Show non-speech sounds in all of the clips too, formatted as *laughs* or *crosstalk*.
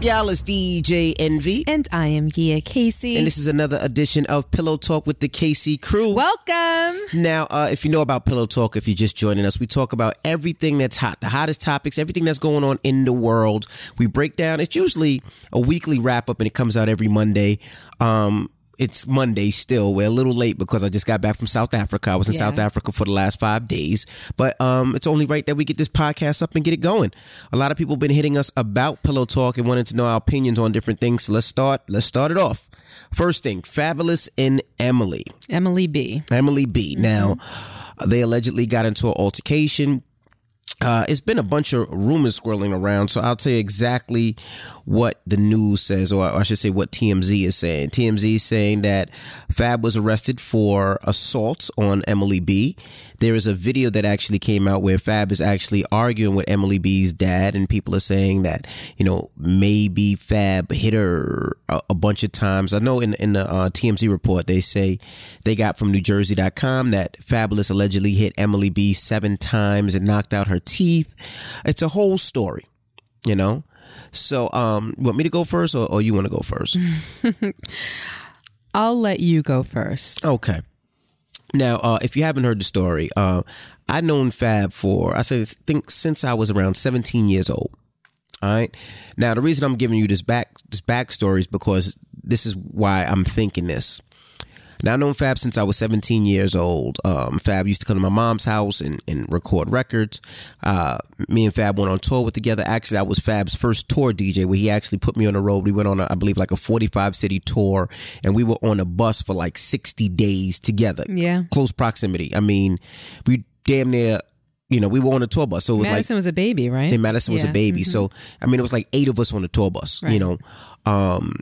up, y'all? It's DJ Envy. And I am Gia Casey. And this is another edition of Pillow Talk with the Casey crew. Welcome. Now, uh, if you know about Pillow Talk, if you're just joining us, we talk about everything that's hot, the hottest topics, everything that's going on in the world. We break down, it's usually a weekly wrap up and it comes out every Monday. Um, it's Monday still. We're a little late because I just got back from South Africa. I was in Yeah. South Africa for the last five days, but um, it's only right that we get this podcast up and get it going. A lot of people have been hitting us about Pillow Talk and wanting to know our opinions on different things. So let's start. Let's start it off. First thing, Fabolous and Emily. Emily B. Emily B. Now, they allegedly got into an altercation. Uh, it's been a bunch of rumors swirling around, so I'll tell you exactly what the news says, or I should say what TMZ is saying. TMZ is saying that Fab was arrested for assault on Emily B. There is a video that actually came out where Fab is actually arguing with Emily B's dad, and people are saying that you know maybe Fab hit her a, a bunch of times. I know in in the uh, TMZ report they say they got from NewJersey.com that Fabulous allegedly hit Emily B seven times and knocked out her teeth. It's a whole story, you know. So, um, you want me to go first, or, or you want to go first? *laughs* I'll let you go first. Okay. Now, uh, if you haven't heard the story, uh, I've known Fab for I say think since I was around 17 years old. All right. Now, the reason I'm giving you this back this backstory is because this is why I'm thinking this. Now, I've known Fab since I was 17 years old. Um, Fab used to come to my mom's house and, and record records. Uh, me and Fab went on tour with together. Actually, that was Fab's first tour DJ where he actually put me on the road. We went on, a, I believe, like a 45 city tour, and we were on a bus for like 60 days together. Yeah. Close proximity. I mean, we damn near, you know, we were on a tour bus. So it was like Madison was a baby, right? and Madison was a Yeah. baby. So I mean, it was like eight of us on the tour bus. Right. You know, um,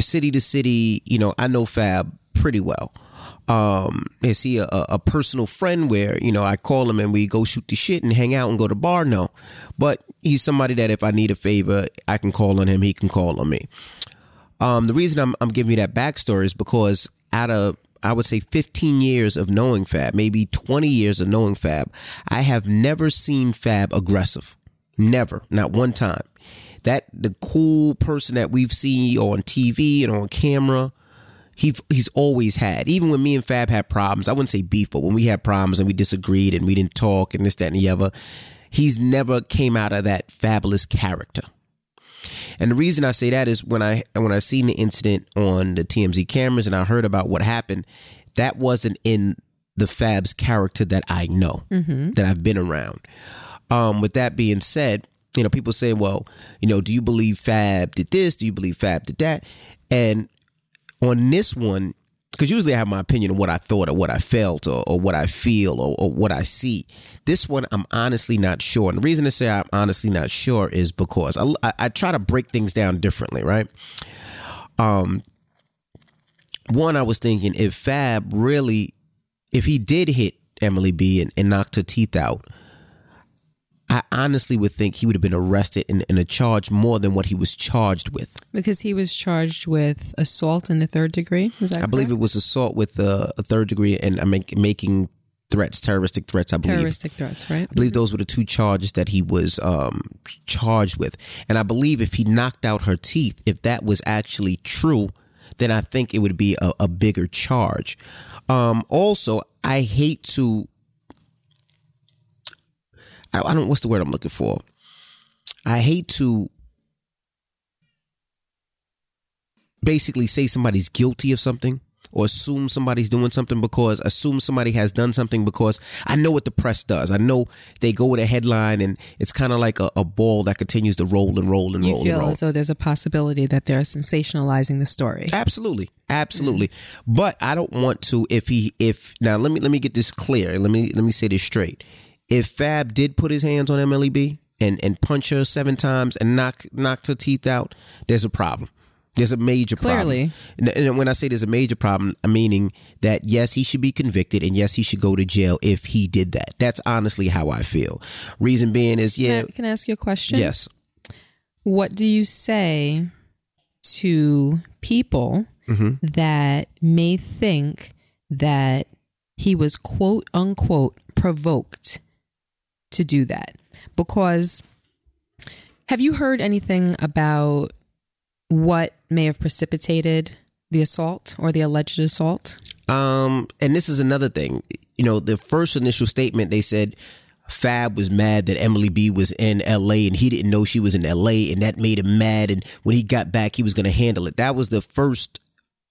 city to city. You know, I know Fab pretty well. Um, is he a, a personal friend where you know I call him and we go shoot the shit and hang out and go to bar? No, but he's somebody that if I need a favor, I can call on him. He can call on me. Um, the reason I'm I'm giving you that backstory is because out of I would say 15 years of knowing Fab, maybe 20 years of knowing Fab, I have never seen Fab aggressive. Never, not one time. That the cool person that we've seen on TV and on camera, he he's always had. Even when me and Fab had problems, I wouldn't say beef, but when we had problems and we disagreed and we didn't talk and this, that, and the other, he's never came out of that fabulous character. And the reason I say that is when I when I seen the incident on the TMZ cameras and I heard about what happened, that wasn't in the Fab's character that I know that I've been around. Um, with that being said, you know, people say, well, you know, do you believe Fab did this? Do you believe Fab did that? And on this one, because usually I have my opinion of what I thought or what I felt or, or what I feel or, or what I see. This one, I'm honestly not sure. And the reason to say I'm honestly not sure is because I, I, I try to break things down differently, right? Um, one, I was thinking if Fab really, if he did hit Emily B and, and knocked her teeth out, I honestly would think he would have been arrested and, and a charge more than what he was charged with. Because he was charged with assault in the third degree. Is that I believe it was assault with uh, a third degree and I make, making threats, terroristic threats. I believe. terroristic threats, right? I believe those were the two charges that he was um, charged with. And I believe if he knocked out her teeth, if that was actually true, then I think it would be a, a bigger charge. Um, also, I hate to. I, I don't. What's the word I'm looking for? I hate to basically say somebody's guilty of something or assume somebody's doing something because assume somebody has done something because I know what the press does. I know they go with a headline and it's kind of like a, a ball that continues to roll and roll and You roll and feel roll. as though there's a possibility that they're sensationalizing the story. Absolutely. Absolutely. But I don't want to if he if now let me let me get this clear. Let me let me say this straight. If Fab did put his hands on Emily B and and punch her seven times and knock knocked her teeth out, there's a problem. There's a major Clearly. problem. And- And when I say there's a major problem, I'm meaning that yes, he should be convicted and yes, he should go to jail if he did that. That's honestly how I feel. Reason being is yeah, Can I, can I ask you a question? yes. What do you say to people mm-hmm. that may think that he was quote unquote provoked to do that? Because Have you heard anything about what may have precipitated the assault or the alleged assault? Um, and this is another thing. You know, the first initial statement they said Fab was mad that Emily B was in LA and he didn't know she was in LA and that made him mad and when he got back he was going to handle it. That was the first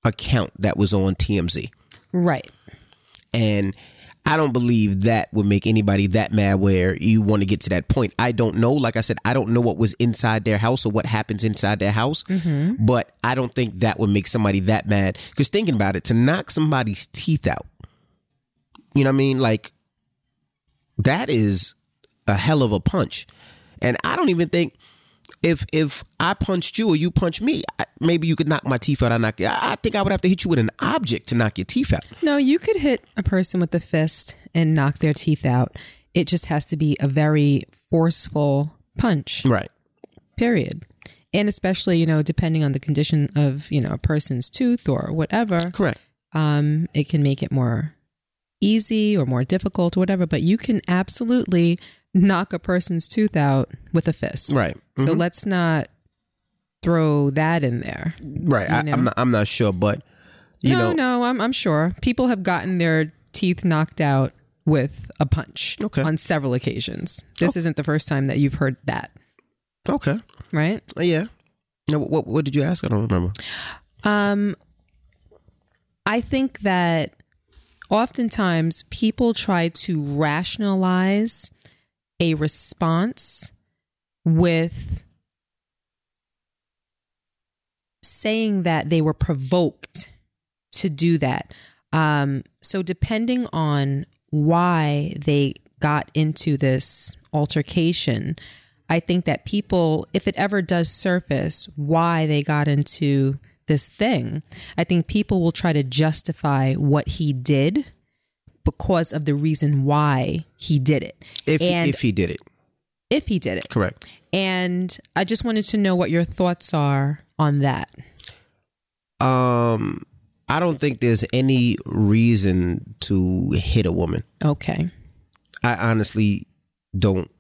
account that was on TMZ. Right. And I don't believe that would make anybody that mad where you want to get to that point. I don't know. Like I said, I don't know what was inside their house or what happens inside their house, mm-hmm. but I don't think that would make somebody that mad. Because thinking about it, to knock somebody's teeth out, you know what I mean? Like, that is a hell of a punch. And I don't even think if if I punched you or you punched me, I, maybe you could knock my teeth out. I knock. I I think I would have to hit you with an object to knock your teeth out. No, you could hit a person with a fist and knock their teeth out. It just has to be a very forceful punch, Right. period. And especially, you know, depending on the condition of, you know, a person's tooth or whatever, Correct. um, it can make it more easy or more difficult or whatever. But you can absolutely knock a person's tooth out with a fist. Right. So let's not throw that in there. Right. I, I'm, not. I'm not sure, but you no, know. no, I'm, I'm sure people have gotten their teeth knocked out with a punch Okay. on several occasions. This isn't the first time that you've heard that, Okay. right? Uh, Yeah. No, what What did you ask? I don't remember. Um, I think that oftentimes people try to rationalize a response with saying that they were provoked to do that. Um, so, depending on why they got into this altercation, I think that people, if it ever does surface why they got into this thing, I think people will try to justify what he did because of the reason why he did it. If and if he did it, if he did it. correct. And I just wanted to know what your thoughts are on that. Um, I don't think there's any reason to hit a woman. Okay. I honestly don't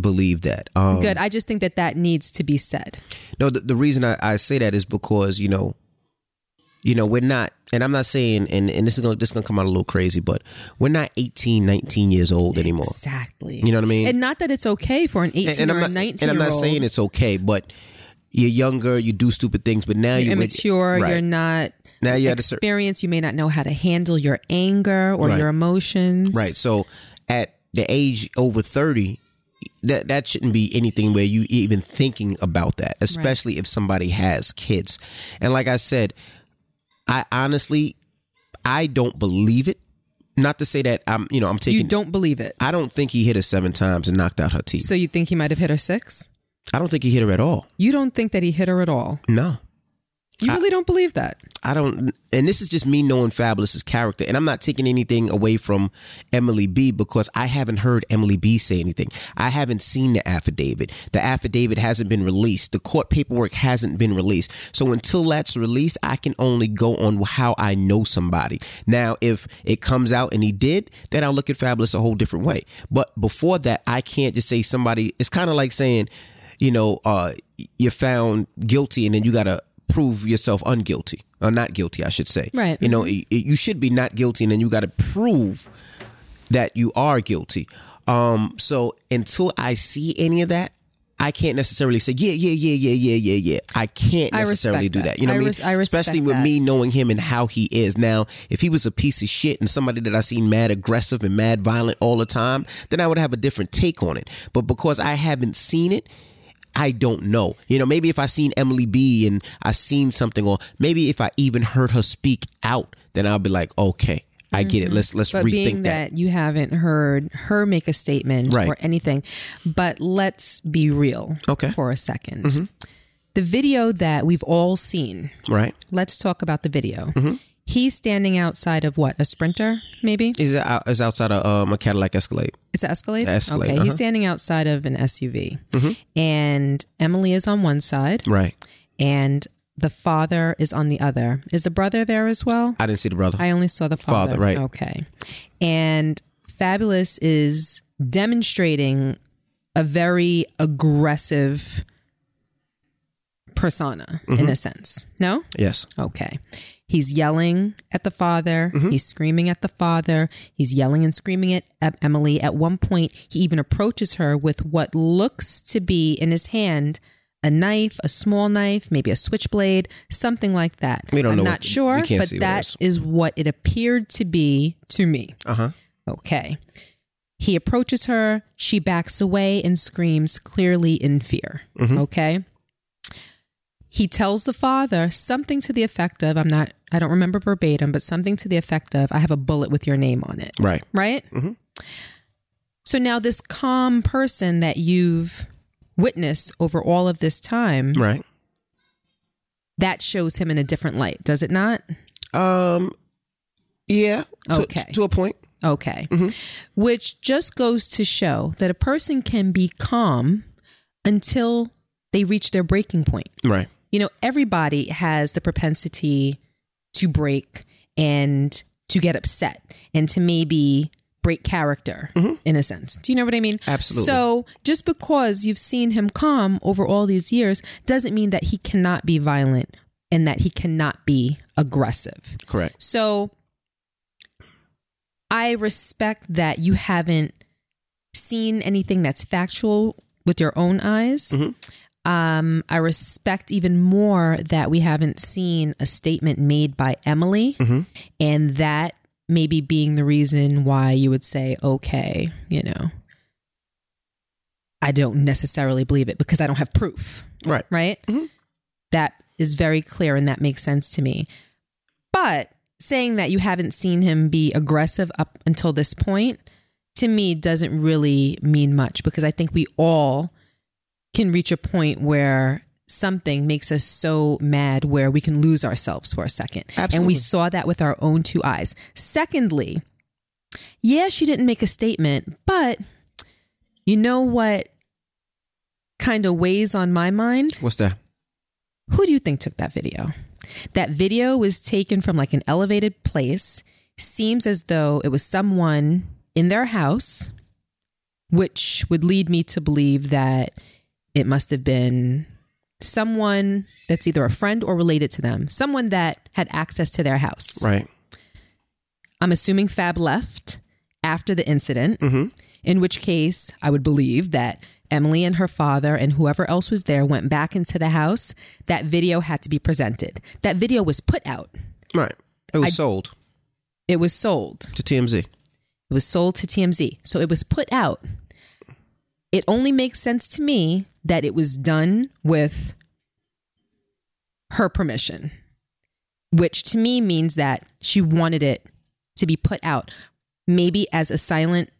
believe that. Um, Good. I just think that that needs to be said. No, the, the reason I, I say that is because you know, you know, we're not, and I'm not saying, and, and this is gonna this is gonna come out a little crazy, but we're not 18, 19 years old anymore. Exactly. You know what I mean? And not that it's okay for an 18 And, and or not, 19 and I'm not saying it's okay, but you're younger, you do stupid things, but now you're you're immature, right. you're not Now a cer- experienced, you may not know how to handle your anger or Right. your emotions. Right. So at the age over 30, that that shouldn't be anything where you even thinking about that, especially if somebody has kids. And like I said, I honestly I don't believe it. Not to say that I'm, you know, I'm taking You don't believe it. I don't think he hit her 7 times and knocked out her teeth. So you think he might have hit her six? I don't think he hit her at all. You don't think that he hit her at all? No. You really don't believe that? I don't, and this is just me knowing Fabolous's character, and I'm not taking anything away from Emily B because I haven't heard Emily B say anything. I haven't seen the affidavit. The affidavit hasn't been released. The court paperwork hasn't been released. So until that's released, I can only go on how I know somebody. Now, if it comes out and he did, then I'll look at Fabolous a whole different way. But before that, I can't just say somebody. It's kind of like saying, you know, uh, you're found guilty, and then you gotta prove yourself unguilty or not guilty, I should say. Right. You know, it, it- you should be not guilty, and then you got to prove that you are guilty. Um. So until I see any of that, I can't necessarily say yeah, yeah, yeah, yeah, yeah, yeah, yeah. I can't necessarily respect do that. that. You know I what I mean? I respect Especially with that. me knowing him and how he is. Now, if he was a piece of shit and somebody that I seen mad aggressive and mad violent all the time, then I would have a different take on it. But because I haven't seen it, I don't know. You know, maybe if I seen Emily B and I seen something, or maybe if I even heard her speak out, then I'll be like, okay, I get it. Let's let's But rethink being that. that. you haven't heard her make a statement Right. or anything, but let's be real Okay. Mm-hmm. for a 2nd The video that we've all seen, Right? let's talk about the video. Mm-hmm. He's standing outside of what? A sprinter, maybe? Is out, is outside of um, a Cadillac Escalade? It's an Escalade? Escalade, Okay, uh-huh. he's standing outside of an SUV. Mm-hmm. And Emily is on one side, Right. and the father is on the other. Is the brother there as well? I didn't see the brother. I only saw the father. Father, right. Okay. And Fabolous is demonstrating a very aggressive persona in a sense. No? Yes. Okay. He's yelling at the father. He's screaming at the father. He's yelling and screaming at, Emily. At one point, he even approaches her with what looks to be in his hand a knife, a small knife, maybe a switchblade, something like that. We don't I'm know not what- sure, but see what it that is. is what it appeared to be to me. Uh huh. Okay. He approaches her. She backs away and screams, clearly in fear. Okay. He tells the father something to the effect of, I'm not, I don't remember verbatim, but something to the effect of, I have a bullet with your name on it. Right. Right? So now, this calm person that you've witnessed over all of this time, Right. that shows him in a different light, does it not? Um. Yeah. To, Okay. To a point. Okay. Which just goes to show that a person can be calm until they reach their breaking point. Right. You know, everybody has the propensity to break and to get upset and to maybe break character mm-hmm. in a sense. Do you know what I mean? Absolutely. So just because you've seen him calm over all these years doesn't mean that he cannot be violent and that he cannot be aggressive. Correct. So I respect that you haven't seen anything that's factual with your own eyes. Mm-hmm. Um, I respect even more that we haven't seen a statement made by Emily, and that maybe being the reason why you would say, okay, you know, I don't necessarily believe it because I don't have proof Right. right? That is very clear and that makes sense to me. But saying that you haven't seen him be aggressive up until this point to me doesn't really mean much because I think we all can reach a point where something makes us so mad where we can lose ourselves for a second. And we saw that with our own two eyes. Secondly, yeah, she didn't make a statement, but you know what kind of weighs on my mind? What's that? Who do you think took that video? That video was taken from like an elevated place. Seems as though it was someone in their house, which would lead me to believe that it must have been someone that's either a friend or related to them, someone that had access to their house. Right. I'm assuming Fab left after the incident, mm-hmm. in which case I would believe that Emily and her father and whoever else was there went back into the house. That video had to be presented. That video was put out, Right. It was I- sold it was sold. to TMZ. It was sold to TMZ. So it was put out. It only makes sense to me that it was done with her permission, which to me means that she wanted it to be put out, maybe as a silent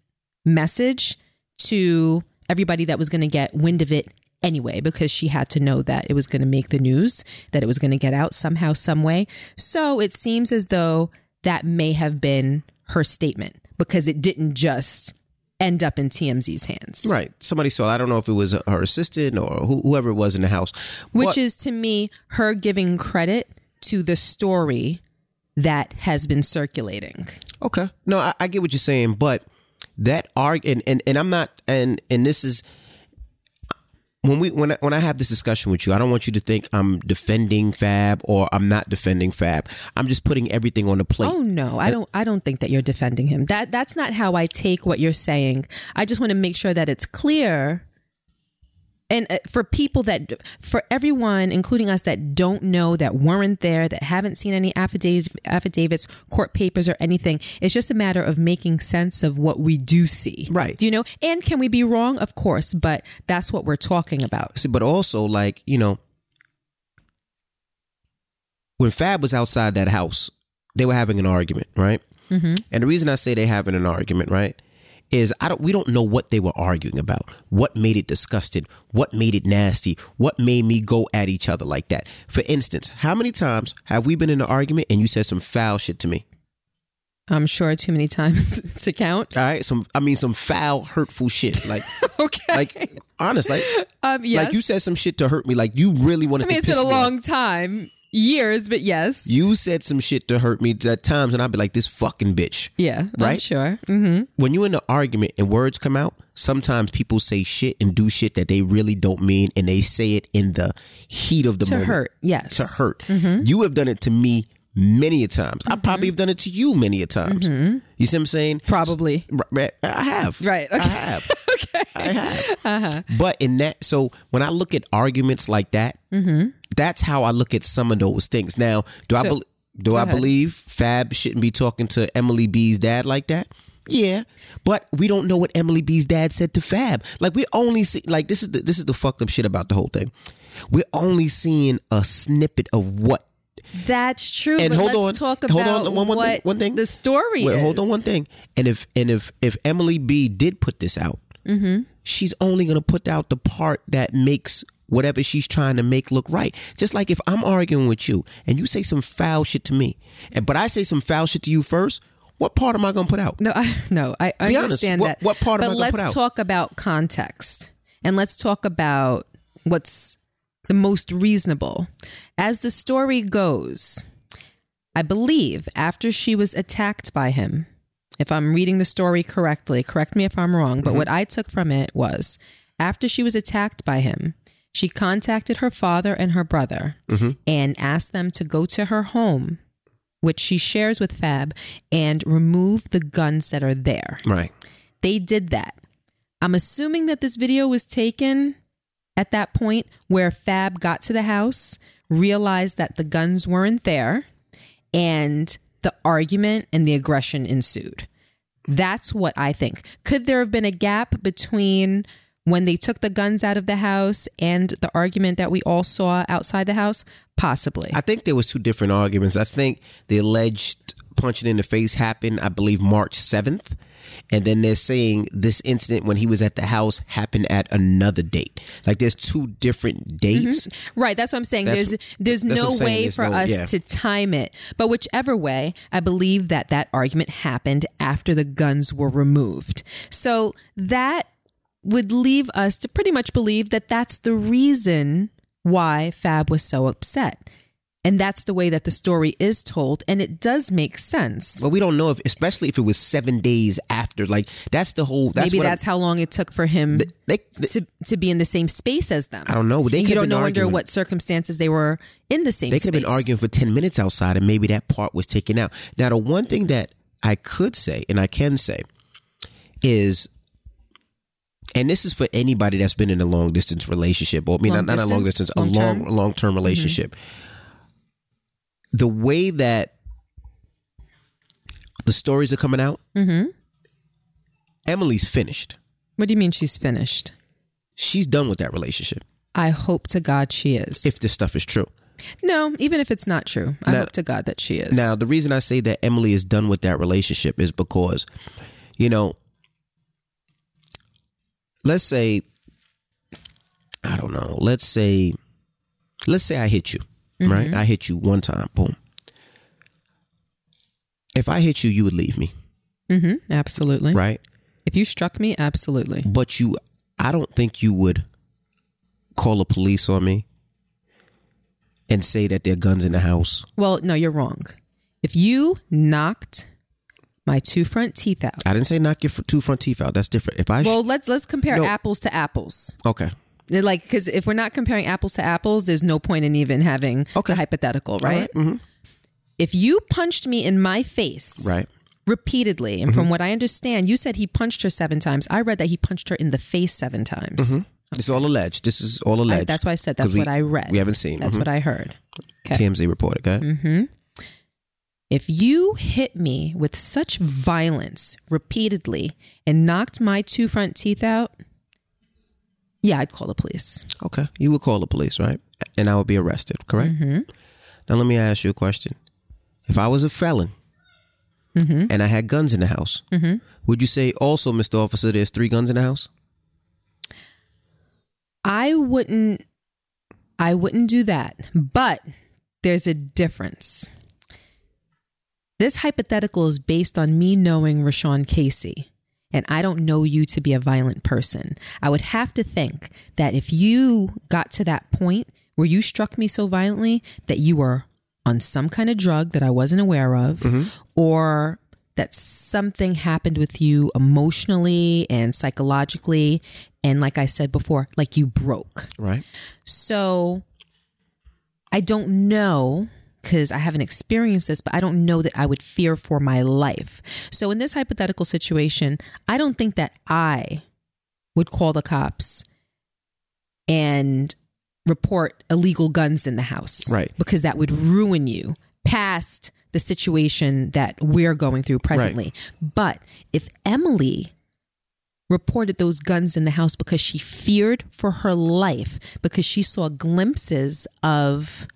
message to everybody that was going to get wind of it anyway, because she had to know that it was going to make the news, that it was going to get out somehow, some way. So it seems as though that may have been her statement because it didn't just end up in TMZ's hands. Right. Somebody saw. I don't know if it was her assistant or who, whoever it was in the house. Which But- is to me her giving credit to the story that has been circulating. Okay. No, I, I get what you're saying, but that arg and, and and I'm not and and this is when we when I, when I have this discussion with you, I don't want you to think I'm defending Fab or I'm not defending Fab. I'm just putting everything on the plate. Oh no, I don't I don't think that you're defending him. That that's not how I take what you're saying. I just want to make sure that it's clear. And uh, for people that for everyone including us that don't know that weren't there that haven't seen any affidavits affidavits court papers or anything it's just a matter of making sense of what we do see Right. do you know and can we be wrong of course but that's what we're talking about See, but also like you know when Fab was outside that house, they were having an argument, right? Mm-hmm. And the reason I say they having an argument, right, is I don't we don't know what they were arguing about. What made it disgusting? What made it nasty? What made me go at each other like that? For instance, how many times have we been in an argument and you said some foul shit to me? i'm sure too many times *laughs* to count All right, some I mean some foul, hurtful shit. Like, *laughs* okay like honest, like, um yes like you said some shit to hurt me. Like you really wanted i mean to it's been a off. long time years, but yes. You said some shit to hurt me at times, and I'd be like, "This fucking bitch." yeah, I'm Right? sure. hmm When you're in an argument and words come out, sometimes people say shit and do shit that they really don't mean, and they say it in the heat of the To moment To hurt, yes. to hurt. Mm-hmm. You have done it to me many a times. I mm-hmm. probably have done it to you many a times. Mm-hmm. You see what I'm saying? Probably. I have. Right, I have. *laughs* okay. I have. Have. But in that, so when I look at arguments like that, that's how I look at some of those things. Now, do I So- bel do I ahead. believe Fab shouldn't be talking to Emily B's dad like that? Yeah, but we don't know what Emily B's dad said to Fab. Like we only see like this is the, this is the fucked up shit about the whole thing. We're only seeing a snippet of what That's true. and hold let's on, talk hold about on, one, one what thing, one thing. the story Wait, is. hold on one thing. And if and if if Emily B did put this out, Mm-hmm. she's only gonna put out the part that makes whatever she's trying to make look right. Just like if I'm arguing with you and you say some foul shit to me, and but I say some foul shit to you first, what part am I gonna put out? No, *laughs* I, no, I understand What- that. what part am but I gonna put out? let's talk about context and let's talk about what's the most reasonable. As the story goes, I believe after she was attacked by him, if I'm reading the story correctly, correct me if I'm wrong, Mm-hmm. but what I took from it was after she was attacked by him, she contacted her father and her brother Mm-hmm. and asked them to go to her home, which she shares with Fab, and remove the guns that are there. Right. They did that. I'm assuming that this video was taken at that point where Fab got to the house, realized that the guns weren't there, and the argument and the aggression ensued. That's what I think. Could there have been a gap between when they took the guns out of the house and the argument that we all saw outside the house? Possibly. I think there was two different arguments. I think the alleged punching in the face happened, I believe, March seventh, and then they're saying this incident when he was at the house happened at another date. Like there's two different dates. Mm-hmm. Right, that's what I'm saying. That's- there's there's no way There's for no- us yeah. to time it. But whichever way, I believe that that argument happened after the guns were removed. So that would leave us to pretty much believe that that's the reason why Fab was so upset. And that's the way that the story is told and it does make sense. But we don't know if, especially if it was seven days after. Like that's the whole. That's Maybe what I'm- that's how long it took for him they, they, to to be in the same space as them. I don't know. They you don't know arguing. under what circumstances they were in the same space They could have been arguing for 10 minutes outside and maybe that part was taken out. Now, the one thing that I could say and I can say is, and this is for anybody that's been in a long distance relationship, or I mean, Long not, not a long distance? distance, a long, long term mm-hmm. relationship. The way that the stories are coming out, mm-hmm. Emily's finished. What do you mean she's finished? She's done with that relationship, I hope to God she is. if this stuff is true. no, even if it's not true, I Now- hope to God that she is. Now, the reason I say that Emily is done with that relationship is because, you know, let's say, I don't know, let's say, let's say I hit you, right? I hit you one time, boom. If I hit you, you would leave me, hmm absolutely. right? If you struck me, absolutely. But you, I don't think you would call the police on me and say that there are guns in the house. Well, no, you're wrong. If you knocked my two front teeth out, I didn't say knock your two front teeth out. That's different. If I, sh- well, let's let's compare No. apples to apples. okay, They're Like, because if we're not comparing apples to apples, there's no point in even having Okay. the hypothetical, right? mhm. If you punched me in my face, right. repeatedly. And Mm-hmm. from what I understand, you said he punched her seven times. I read that he punched her in the face seven times. It's all alleged. This is all I- alleged. that's why I said that's we- what I read. We haven't seen. That's Mhm. what I heard. Okay. TMZ reported. Okay. hmm If you hit me with such violence repeatedly and knocked my two front teeth out, yeah, I'd call the police. Okay. You would call the police, right? And I would be arrested. Correct. Mm-hmm. Now let me ask you a question. If I was a felon Mm-hmm. and I had guns in the house, would you say also, Mr. Officer, there's three guns in the house? I wouldn't I wouldn't do that. But there's a difference. This hypothetical is based on me knowing RaShaun Casey. And I don't know you to be a violent person. I would have to think that if you got to that point where you struck me so violently that you were on some kind of drug that I wasn't aware of, Mm-hmm. or that something happened with you emotionally and psychologically. And like I said before, like you broke. Right. So I don't know because I haven't experienced this, but I don't know that I would fear for my life. So in this hypothetical situation, I don't think that I would call the cops and report illegal guns in the house. Right. Because that would ruin you past the situation that we're going through presently. But if Emily reported those guns in the house because she feared for her life, because she saw glimpses of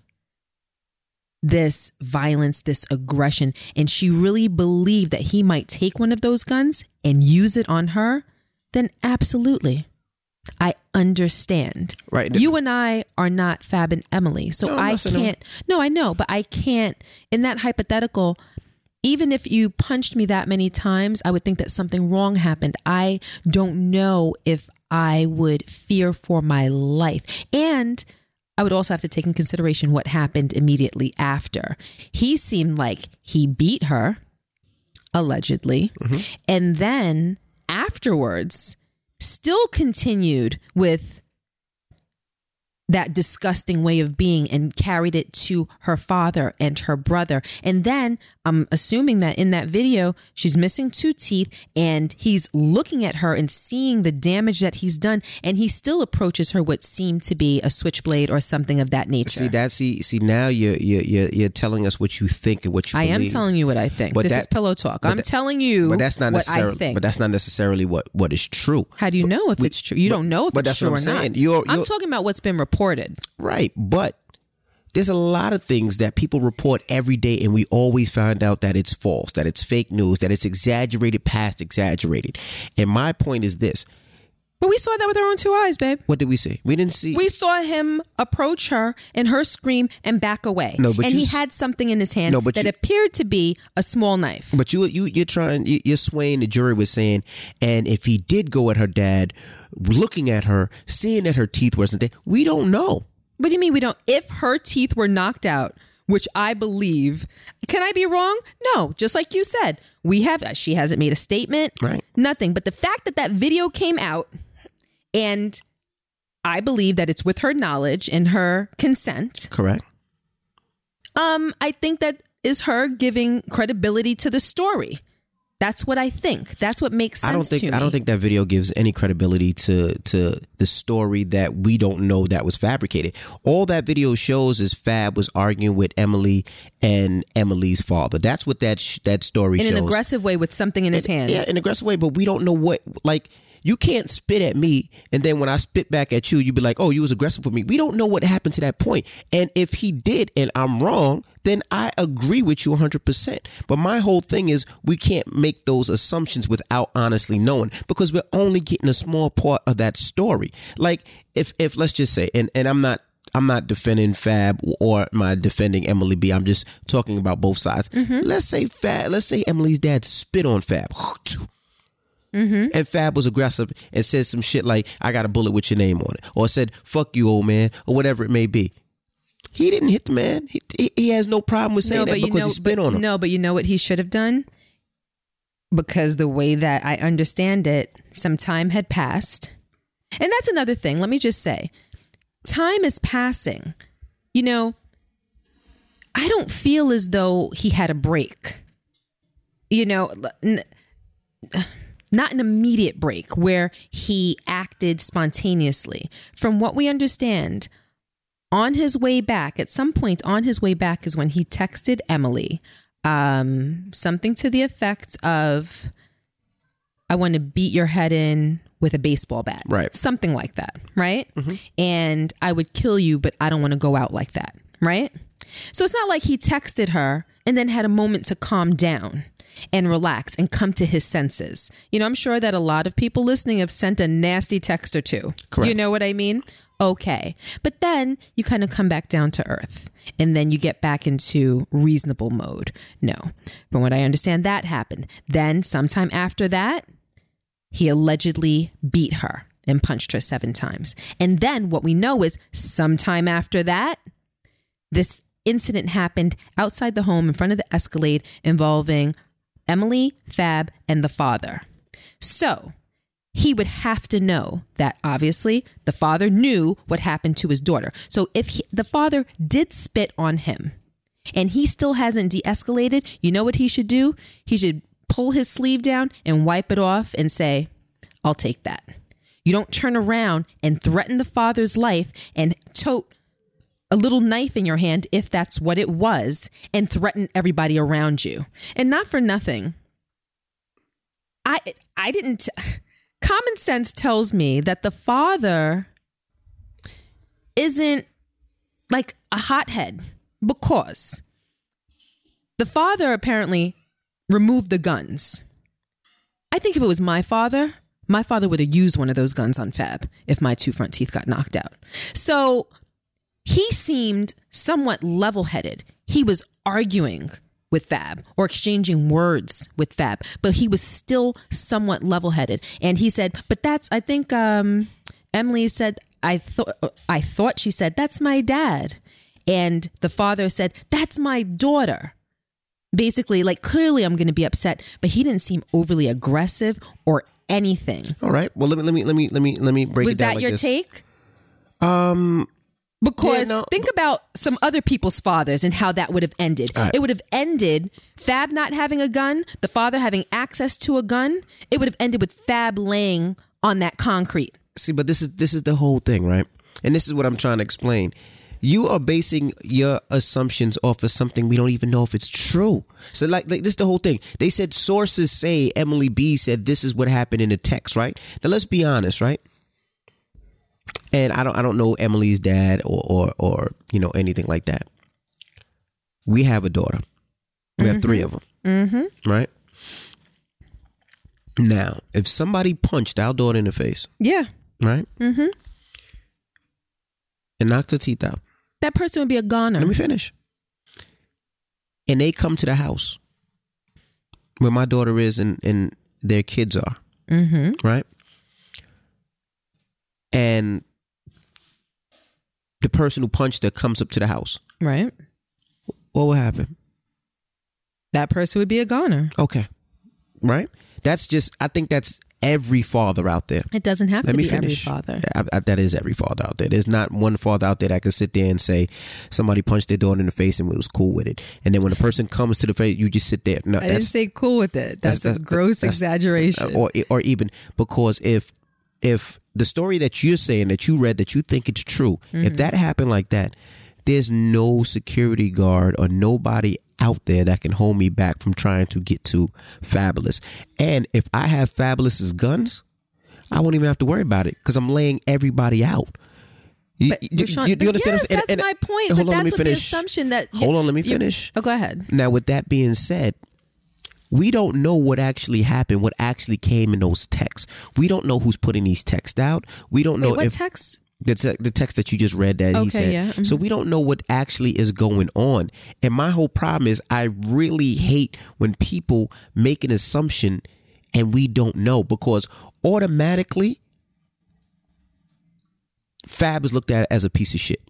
this violence, this aggression, and she really believed that he might take one of those guns and use it on her, then absolutely. I understand. Right. You and I are not Fab and Emily. So No, I not saying no. can't. No, I know, but I can't. In that hypothetical, even if you punched me that many times, I would think that something wrong happened. I don't know if I would fear for my life. And I would also have to take in consideration what happened immediately after. He seemed like he beat her, allegedly, mm-hmm. and then afterwards still continued with that disgusting way of being and carried it to her father and her brother. And then I'm assuming that in that video, she's missing two teeth and he's looking at her and seeing the damage that he's done. And he still approaches her what seemed to be a switchblade or something of that nature. See that. See. See now you're you're you're, you're telling us what you think and what you. I am telling you what I think. But this that- is pillow talk. I'm that- telling you But that's not what I necessarily. think. But that's not necessarily what what is true. How do you know if it's true? You don't know if but it's that's true what or I'm not. saying. You're- I'm talking about what's been reported. Right. But there's a lot of things that people report every day, and we always find out that it's false, that it's fake news, that it's exaggerated past exaggerated. And my point is this: But we saw that with our own two eyes, babe. What did we see? We didn't see. We saw him approach her and her scream and back away. No, but and you he had something in his hand No, but that you- appeared to be a small knife. But you you you're trying you- you're swaying the jury was saying, and if he did go at her dad, looking at her, seeing that her teeth wasn't there, we don't know. What do you mean we don't? If her teeth were knocked out, which I believe, can I be wrong? No, just like you said, we have. She hasn't made a statement, Right. Nothing. But the fact that that video came out, and I believe that it's with her knowledge and her consent. Correct. Um, I think that is her giving credibility to the story. That's what I think. That's what makes sense I don't think to me. I don't think that video gives any credibility to to the story that we don't know that was fabricated. All that video shows is Fab was arguing with Emily and Emily's father. That's what that sh- that story shows. in shows. an aggressive way with something in his hand. Yeah, in an aggressive way, but we don't know what like you can't spit at me and then when I spit back at you, you'd be like, Oh, you was aggressive with me. We don't know what happened to that point. And if he did and I'm wrong, then I agree with you 100%. But my whole thing is we can't make those assumptions without honestly knowing because we're only getting a small part of that story. Like if if let's just say and and I'm not I'm not defending Fab or my defending Emily B. I'm just talking about both sides. Mm-hmm. Let's say Fab, let's say Emily's dad spit on Fab. *laughs* Mm-hmm. And Fab was aggressive and said some shit like, I got a bullet with your name on it. Or said, fuck you, old man, or whatever it may be. He didn't hit the man. He, he, has no problem with saying that because he spit but, on him. No, but you know what he should have done? Because the way that I understand it, some time had passed. And that's another thing. Let me just say time is passing. You know, I don't feel as though he had a break. You know, n- not an immediate break where he acted spontaneously. From what we understand, on his way back, at some point on his way back, is when he texted Emily um, something to the effect of, I want to beat your head in with a baseball bat. Right. Something like that. Right. And I would kill you, but I don't want to go out like that. Right. So it's not like he texted her and then had a moment to calm down and relax and come to his senses. You know, I'm sure that a lot of people listening have sent a nasty text or two. Do you know what I mean? Okay. But then you kind of come back down to earth and then you get back into reasonable mode. No. From what I understand, that happened. Then, sometime after that, he allegedly beat her and punched her seven times. And then what we know is sometime after that, this incident happened outside the home in front of the Escalade involving Emily, Fab, and the father. So he would have to know that obviously the father knew what happened to his daughter. So if he, the father did spit on him and he still hasn't de escalated, you know what he should do? He should pull his sleeve down and wipe it off and say, I'll take that. You don't turn around and threaten the father's life and tote a little knife in your hand, if that's what it was, and threaten everybody around you. And not for nothing. I I didn't *laughs* common sense tells me that the father isn't like a hothead because the father apparently removed the guns. I think if it was my father, my father would have used one of those guns on Fab if my two front teeth got knocked out. So he seemed somewhat level headed. He was arguing with Fab or exchanging words with Fab, but he was still somewhat level headed. And he said, But that's, I think um, Emily said, I thought, I thought she said, That's my dad. And the father said, That's my daughter basically like clearly I'm going to be upset, but he didn't seem overly aggressive or anything. All right. Well, let me let me let me let me let me break Was it down Is that like your this. take? Um, Because Yeah, no. think about some other people's fathers and how that would have ended. All right. It would have ended Fab not having a gun, the father having access to a gun. It would have ended with Fab laying on that concrete. see, but this is this is the whole thing, right? And this is what I'm trying to explain. You are basing your assumptions off of something we don't even know if it's true. So, like, like this is the whole thing. They said sources say Emily B said this is what happened in the text, right? Now, let's be honest, right? And I don't, I don't know Emily's dad or, or, or you know, anything like that. We have a daughter. We have three of them, mm-hmm. right? Now, if somebody punched our daughter in the face, Yeah. right? Mm-hmm. And knocked her teeth out. That person would be a goner. Let me finish. And they come to the house where my daughter is and, and their kids are. Mm-hmm. Right? And the person who punched her comes up to the house. right? What would happen? That person would be a goner. Okay. Right? That's just, I think that's every father out there. It doesn't have Let to me be finish. every father. I, I, that is every father out there. There's not one father out there that could sit there and say somebody punched their daughter in the face and was cool with it. And then when a person comes to the face, you just sit there. No, I didn't that's say cool with it. That's, that's- a gross that's- exaggeration. or or even because if if the story that you're saying that you read that you think it's true, Mm-hmm. if that happened like that, there's no security guard or nobody out there that can hold me back from trying to get to Fabolous. And if I have Fabolous's guns, I won't even have to worry about it because I'm laying everybody out. You, But, you- RaShaun, you- you understand? yes, what I'm saying? that's And- my point. Hold but on, let that's me what finish. the assumption that Hold on, let me finish. Oh, go ahead. Now, with that being said, we don't know what actually happened, what actually came in those texts. We don't know who's putting these texts out. We don't know Wait, what if text? the, te- the text that you just read that he said. yeah, mm-hmm. So we don't know what actually is going on. And my whole problem is I really hate when people make an assumption and we don't know because automatically Fab is looked at as a piece of shit.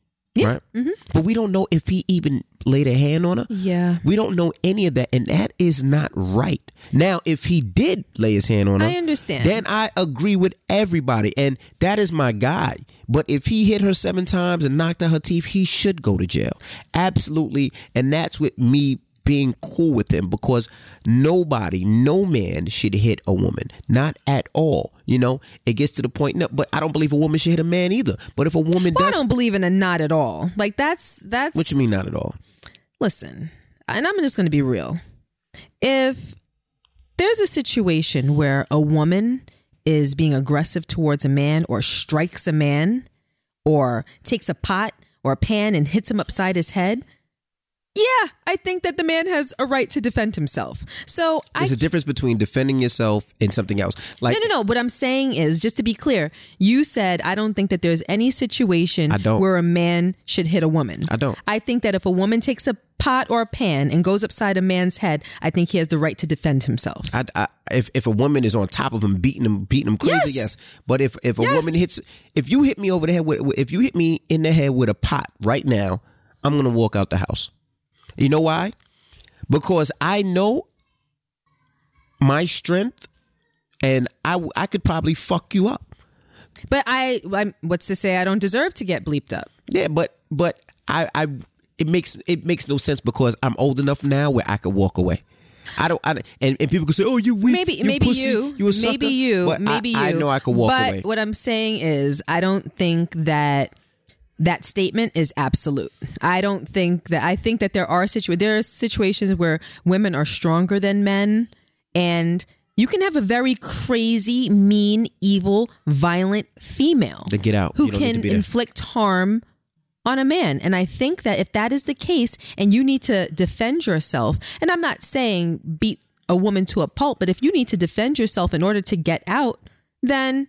Right? Mm-hmm. But we don't know if he even laid a hand on her. Yeah. We don't know any of that, and that is not right. Now, if he did lay his hand on her, I understand. Then I agree with everybody, and that is my guy. But if he hit her seven times and knocked out her teeth, he should go to jail. Absolutely, and that's with me being cool with him because nobody, no man should hit a woman, not at all. You know, it gets to the point. No, but I don't believe a woman should hit a man either. But if a woman Well, I don't believe in a not at all. Like that's that's what you mean not at all? listen, and I'm just going to be real. If there's a situation where a woman is being aggressive towards a man or strikes a man or takes a pot or a pan and hits him upside his head, yeah, I think that the man has a right to defend himself. So There's a difference between defending yourself and something else. Like no, no, no. What I'm saying is, just to be clear, you said I don't think that there's any situation I don't. where a man should hit a woman. I don't. I think that if a woman takes a pot or a pan and goes upside a man's head, I think he has the right to defend himself. I, I, if if a woman is on top of him, beating him, beating him crazy, Yes. yes. But if if a Yes. woman hits, if you hit me over the head with, if you hit me in the head with a pot right now, I'm gonna walk out the house. You know why? Because I know my strength, and I I could probably fuck you up. But I, I'm, what's to say I don't deserve to get bleeped up? Yeah, but but I I it makes it makes no sense because I'm old enough now where I could walk away. I don't. I don't and, and people can say, "Oh, you weak. Maybe, you maybe pussy, you, you a sucker." maybe you, But maybe I, you. I know I could walk but away. what I'm saying is, I don't think that that statement is absolute. I don't think that. I think that there are situ- there are situations where women are stronger than men, and you can have a very crazy, mean, evil, violent female Then get out. who You don't need to can inflict harm on a man. And I think that if that is the case and you need to defend yourself, and I'm not saying beat a woman to a pulp, but if you need to defend yourself in order to get out, then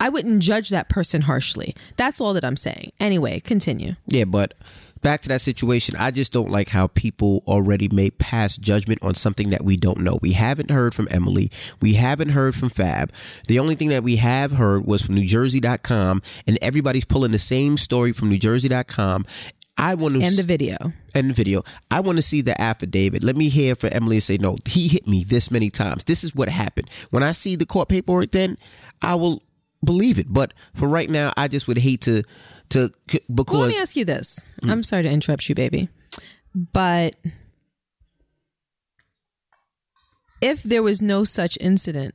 I wouldn't judge that person harshly. That's all that I'm saying. Anyway, continue. Yeah, but back to that situation, I just don't like how people already made past judgment on something that we don't know. We haven't heard from Emily. We haven't heard from Fab. The only thing that we have heard was from NewJersey.com, and everybody's pulling the same story from NewJersey.com. I want to And the video. and the video. I want to see the affidavit. Let me hear from Emily and say, no, he hit me this many times. This is what happened. When I see the court paperwork, then I will believe it. But for right now, I just would hate to to because Well, let me ask you this. Mm. I'm sorry to interrupt you, baby. But if there was no such incident,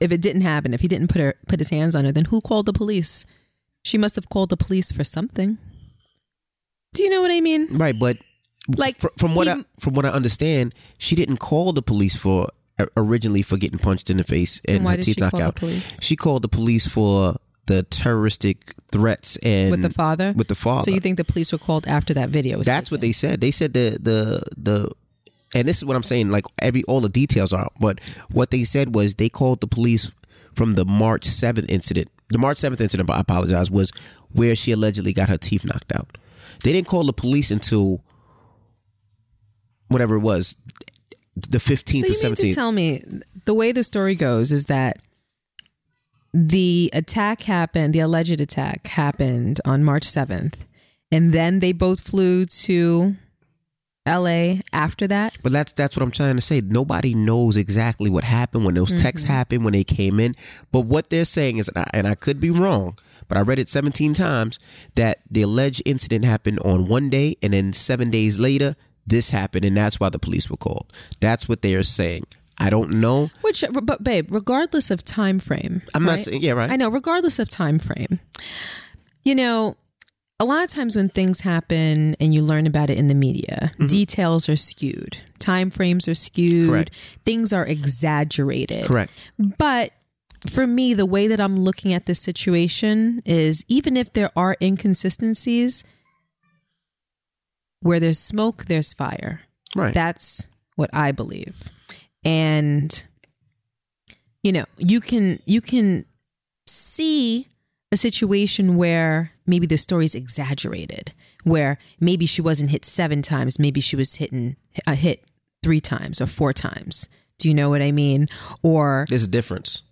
if it didn't happen, if he didn't put her put his hands on her, then who called the police? She must have called the police for something. Do you know what I mean? right, but Like fr- from what he- I, from what I understand, she didn't call the police for originally for getting punched in the face and why her teeth knocked out. She called the police for the terroristic threats and with the father. With the father. So you think the police were called after that video? Was That's what they said. They said the the the and this is what I'm saying, like every all the details are, but what they said was they called the police from the March seventh incident. The March seventh incident, I apologize, was where she allegedly got her teeth knocked out. They didn't call the police until whatever it was, the fifteenth So or you mean to seventeenth. tell me the way the story goes is that the attack happened, the alleged attack happened on March 7th, and then they both flew to LA after that. But that's that's what I'm trying to say. Nobody knows exactly what happened when those texts mm-hmm. happened when they came in. But what they're saying is, and I, and I could be wrong, but I read it 17 times that the alleged incident happened on one day, and then seven days later, this happened, and that's why the police were called. That's what they are saying. I don't know. Which, but babe, regardless of time frame, I'm not saying yeah, right. I know, regardless of time frame, you know, a lot of times when things happen and you learn about it in the media, mm-hmm. details are skewed, time frames are skewed, Correct. things are exaggerated. Correct. But for me, the way that I'm looking at this situation is even if there are inconsistencies, where there's smoke, there's fire. Right. That's what I believe. And you know, you can you can see a situation where maybe the story's exaggerated, where maybe she wasn't hit 7 times, maybe she was hitting a hit 3 times or 4 times. Do you know what I mean? Or There's a difference.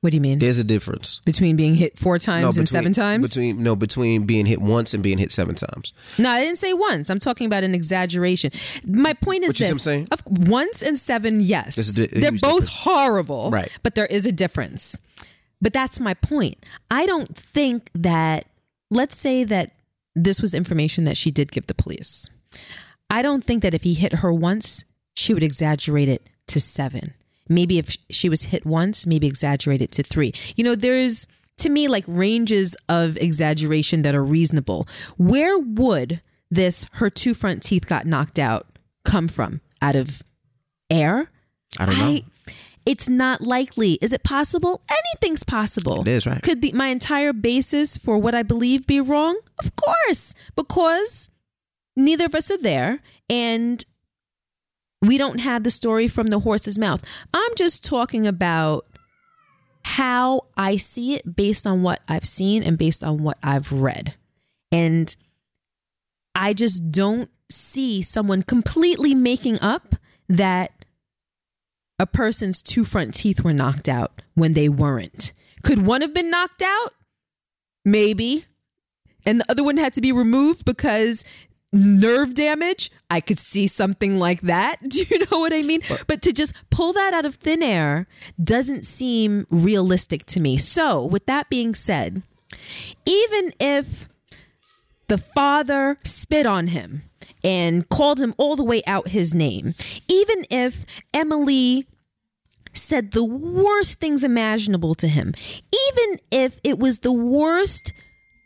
What do you mean? There's a difference. between being hit 4 times and 7 times? Between no, between being hit once and being hit seven times. No, I didn't say once. I'm talking about an exaggeration. My point is What you see this: what I'm saying? Of, once and seven, yes, a di- a they're both difference. horrible, Right. But there is a difference. But that's my point. I don't think that. Let's say that this was information that she did give the police. I don't think that if he hit her once, she would exaggerate it to seven. Maybe if she was hit once, maybe exaggerate it to three. You know, there's to me like ranges of exaggeration that are reasonable. Where would this her two front teeth got knocked out come from? Out of air? I don't know. it's not likely. Is it possible? Anything's possible. It is, right. Could the, my entire basis for what I believe be wrong? Of course, because neither of us are there and we don't have the story from the horse's mouth. I'm just talking about how I see it based on what I've seen and based on what I've read. And I just don't see someone completely making up that a person's two front teeth were knocked out when they weren't. Could one have been knocked out? Maybe. and the other one had to be removed because nerve damage, I could see something like that. *laughs* Do you know what I mean? But, but, to just pull that out of thin air doesn't seem realistic to me. So, with that being said, even if the father spit on him and called him all the way out his name, even if Emily said the worst things imaginable to him, even if it was the worst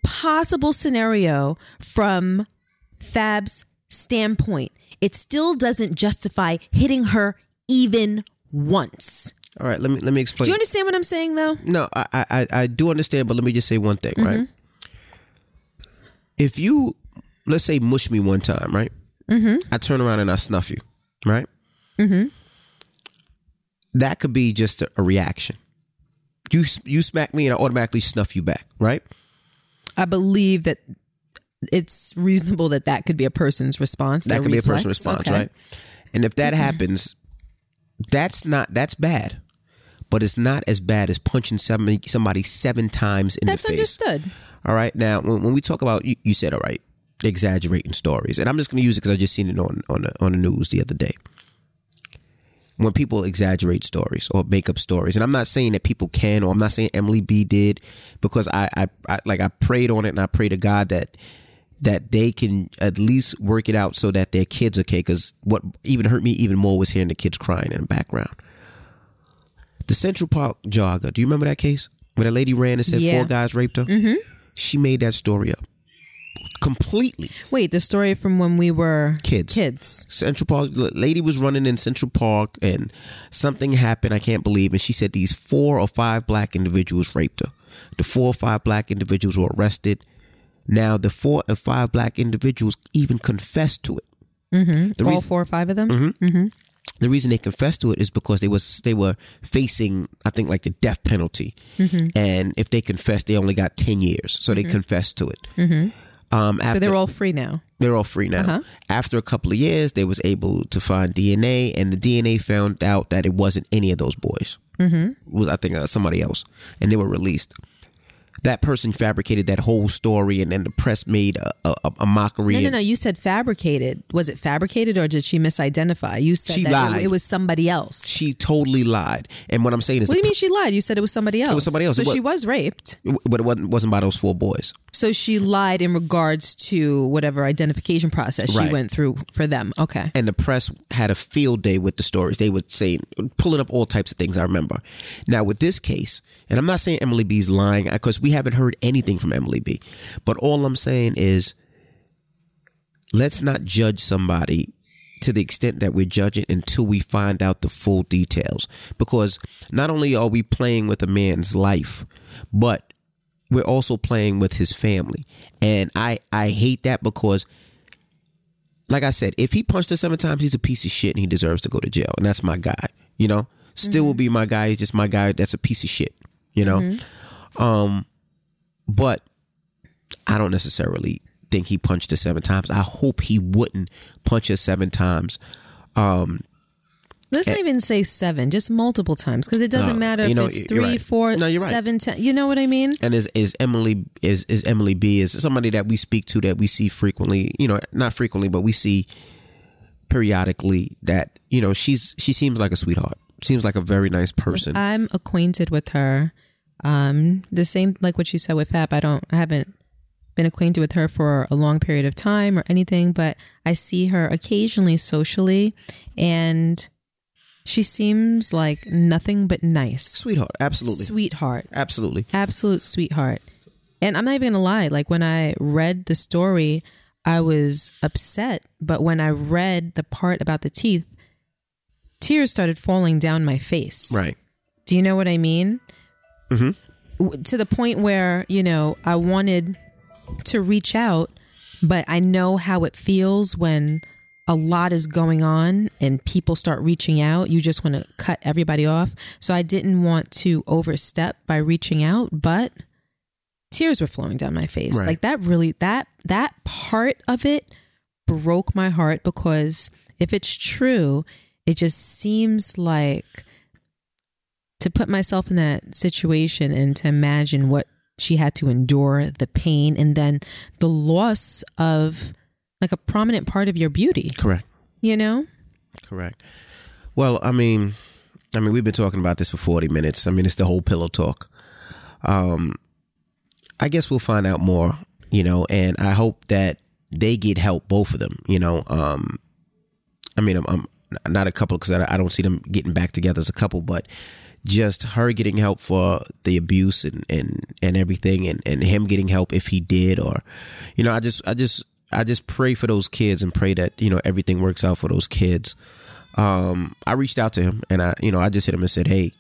possible scenario from Fab's standpoint, it still doesn't justify hitting her even once. All right, let me let me explain. Do you understand what I'm saying, though? No, I I, I do understand, but let me just say one thing, mm-hmm. right? If you let's say mush me one time, right? Mm-hmm. I turn around and I snuff you, right? Mm-hmm. That could be just a, a reaction. You you smack me and I automatically snuff you back, right? I believe that it's reasonable that that could be a person's response. That could reflex. be a person's response, okay. right? And if that mm-hmm. happens, that's not that's bad, but it's not as bad as punching somebody somebody seven times in that's the face. That's understood. All right. Now, when, when we talk about you, you, said all right, exaggerating stories, and I'm just going to use it because I just seen it on on the, on the news the other day. When people exaggerate stories or make up stories, and I'm not saying that people can, or I'm not saying Emily B did, because I, I, I like I prayed on it and I pray to God that that they can at least work it out so that their kids okay. Because what even hurt me even more was hearing the kids crying in the background. The Central Park jogger. Do you remember that case where that lady ran and said yeah. four guys raped her? Mm-hmm. She made that story up completely. Wait, the story from when we were kids. Kids. Central Park. The lady was running in Central Park, and something happened. I can't believe. And she said these four or five black individuals raped her. The four or five black individuals were arrested now, the four or five black individuals even confessed to it. Mm-hmm. All reason, four or five of them. Mm-hmm. Mm-hmm. The reason they confessed to it is because they was they were facing, I think, like the death penalty, mm-hmm. and if they confessed, they only got ten years, so they mm-hmm. confessed to it. Mm-hmm. Um, after, so they're all free now. They're all free now. Uh-huh. After a couple of years, they was able to find DNA, and the DNA found out that it wasn't any of those boys. It was I think uh, somebody else, and they were released that person fabricated that whole story and then the press made a, a, a mockery. No, no, no. You said fabricated. Was it fabricated or did she misidentify? You said she that lied. It, it, was somebody else. She totally lied. And what I'm saying is, what do you mean she lied? You said it was somebody else. It was somebody else. So she was raped, but it wasn't, wasn't by those four boys. So she lied in regards to whatever identification process she right. went through for them. Okay. And the press had a field day with the stories. They would say, pulling up all types of things. I remember. Now with this case, and I'm not saying Emily B's lying because we haven't heard anything from Emily B. But all I'm saying is let's not judge somebody to the extent that we're judging until we find out the full details. Because not only are we playing with a man's life, but we're also playing with his family. And I, I hate that because like I said, if he punched her seven times, he's a piece of shit and he deserves to go to jail. And that's my guy, you know? Still mm-hmm. will be my guy. He's just my guy that's a piece of shit you know? Mm-hmm. Um, but I don't necessarily think he punched her seven times. I hope he wouldn't punch her seven times. Um, Let's not even say seven, just multiple times, because it doesn't uh, matter if know, it's three, right. four, no, right. seven, ten. You know what I mean? And is is Emily is is Emily B is somebody that we speak to that we see frequently. You know, not frequently, but we see periodically that you know she's she seems like a sweetheart. Seems like a very nice person. I'm acquainted with her. Um, the same like what you said with Fab. I don't, I haven't been acquainted with her for a long period of time or anything, but I see her occasionally socially, and she seems like nothing but nice. Sweetheart, absolutely. Sweetheart, absolutely, absolute sweetheart. And I'm not even gonna lie. Like when I read the story, I was upset, but when I read the part about the teeth, tears started falling down my face. Right. Do you know what I mean? Mm-hmm. to the point where you know I wanted to reach out, but I know how it feels when a lot is going on and people start reaching out. You just want to cut everybody off. So I didn't want to overstep by reaching out, but tears were flowing down my face. Right. Like that really that that part of it broke my heart because if it's true, it just seems like to put myself in that situation and to imagine what she had to endure the pain and then the loss of like a prominent part of your beauty. Correct. You know? Correct. Well, I mean, I mean, we've been talking about this for 40 minutes. I mean, it's the whole pillow talk. Um, I guess we'll find out more, you know, and I hope that they get help, both of them, you know. Um, I mean, I'm, I'm not a couple because I, I don't see them getting back together as a couple, but just her getting help for the abuse and, and, and everything and, and him getting help if he did or you know I just I just I just pray for those kids and pray that you know everything works out for those kids. Um I reached out to him and I you know I just hit him and said hey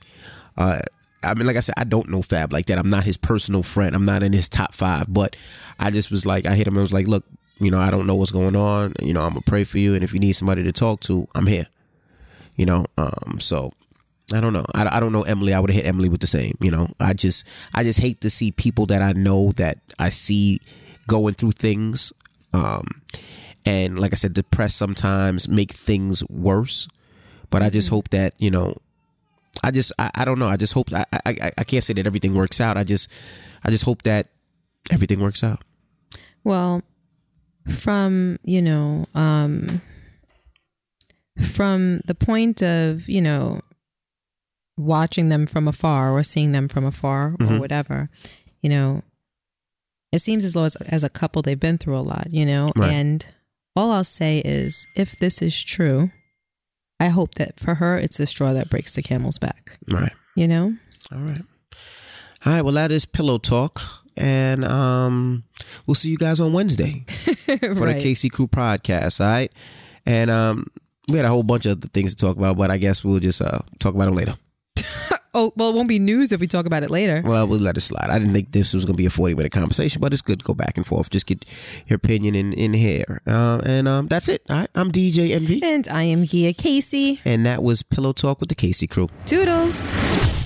uh I mean like I said I don't know Fab like that. I'm not his personal friend. I'm not in his top 5 but I just was like I hit him and was like look you know I don't know what's going on. You know I'm gonna pray for you and if you need somebody to talk to I'm here. You know um so I don't know. I, I don't know Emily. I would have hit Emily with the same. You know, I just I just hate to see people that I know that I see going through things, um, and like I said, depressed sometimes make things worse. But I just hope that you know, I just I, I don't know. I just hope I, I I can't say that everything works out. I just I just hope that everything works out. Well, from, you know, um from the point of, you know, watching them from afar or seeing them from afar or Mhm. whatever, you know, it seems as though as, as a couple they've been through a lot, you know, Right. and all I'll say is if this is true, I hope that for her it's the straw that breaks the camel's back, Right. you know? All right. All right. Well, that is pillow talk, and um, we'll see you guys on Wednesday *laughs* for the Casey Crew podcast. All right, and um, we had a whole bunch of other things to talk about, but I guess we'll just uh talk about them later. Oh, well, it won't be news if we talk about it later. Well, we'll let it slide. I didn't think this was going to be a forty minute conversation, but it's good to go back and forth, just get your opinion in in here, uh, and um, that's it. All right, I'm DJ Envy, And I am Gia Casey. and that was pillow talk with the Casey Crew. Toodles.